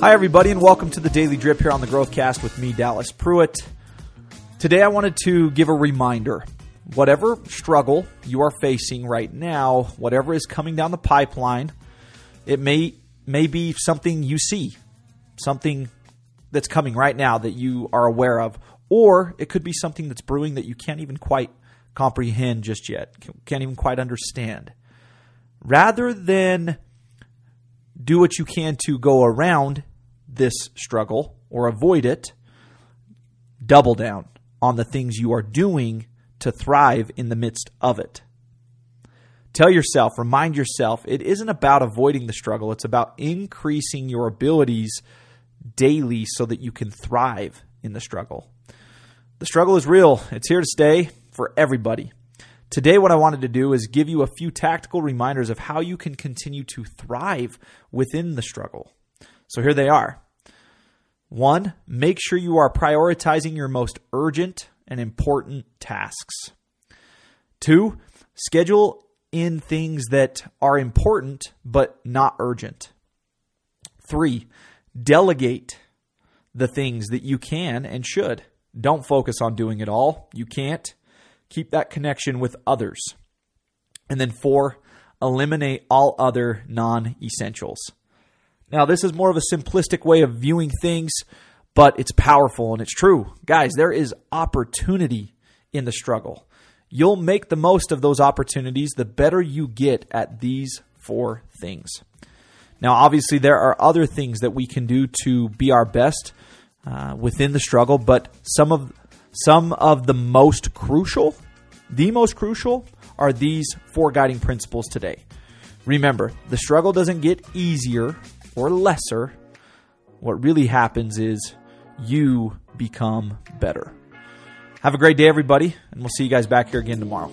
Hi, everybody, and welcome to the Daily Drip here on the Growthcast with me, Dallas Pruitt. Today, I wanted to give a reminder. Whatever struggle you are facing right now, whatever is coming down the pipeline, it may may be something you see, something that's coming right now that you are aware of, or it could be something that's brewing that you can't even quite comprehend just yet, can't even quite understand. Rather than do what you can to go around this struggle or avoid it, double down on the things you are doing to thrive in the midst of it. Tell yourself, remind yourself, it isn't about avoiding the struggle, it's about increasing your abilities daily so that you can thrive in the struggle. The struggle is real, it's here to stay for everybody. Today, what I wanted to do is give you a few tactical reminders of how you can continue to thrive within the struggle. So here they are. One, make sure you are prioritizing your most urgent and important tasks. Two, schedule in things that are important but not urgent. Three, delegate the things that you can and should. Don't focus on doing it all. You can't. Keep that connection with others. And then four, eliminate all other non essentials. Now, this is more of a simplistic way of viewing things, but it's powerful and it's true. Guys, there is opportunity in the struggle. You'll make the most of those opportunities the better you get at these four things. Now, obviously, there are other things that we can do to be our best uh, within the struggle, but some of some of the most crucial, the most crucial, are these four guiding principles today. Remember, the struggle doesn't get easier or lesser. What really happens is you become better. Have a great day, everybody, and we'll see you guys back here again tomorrow.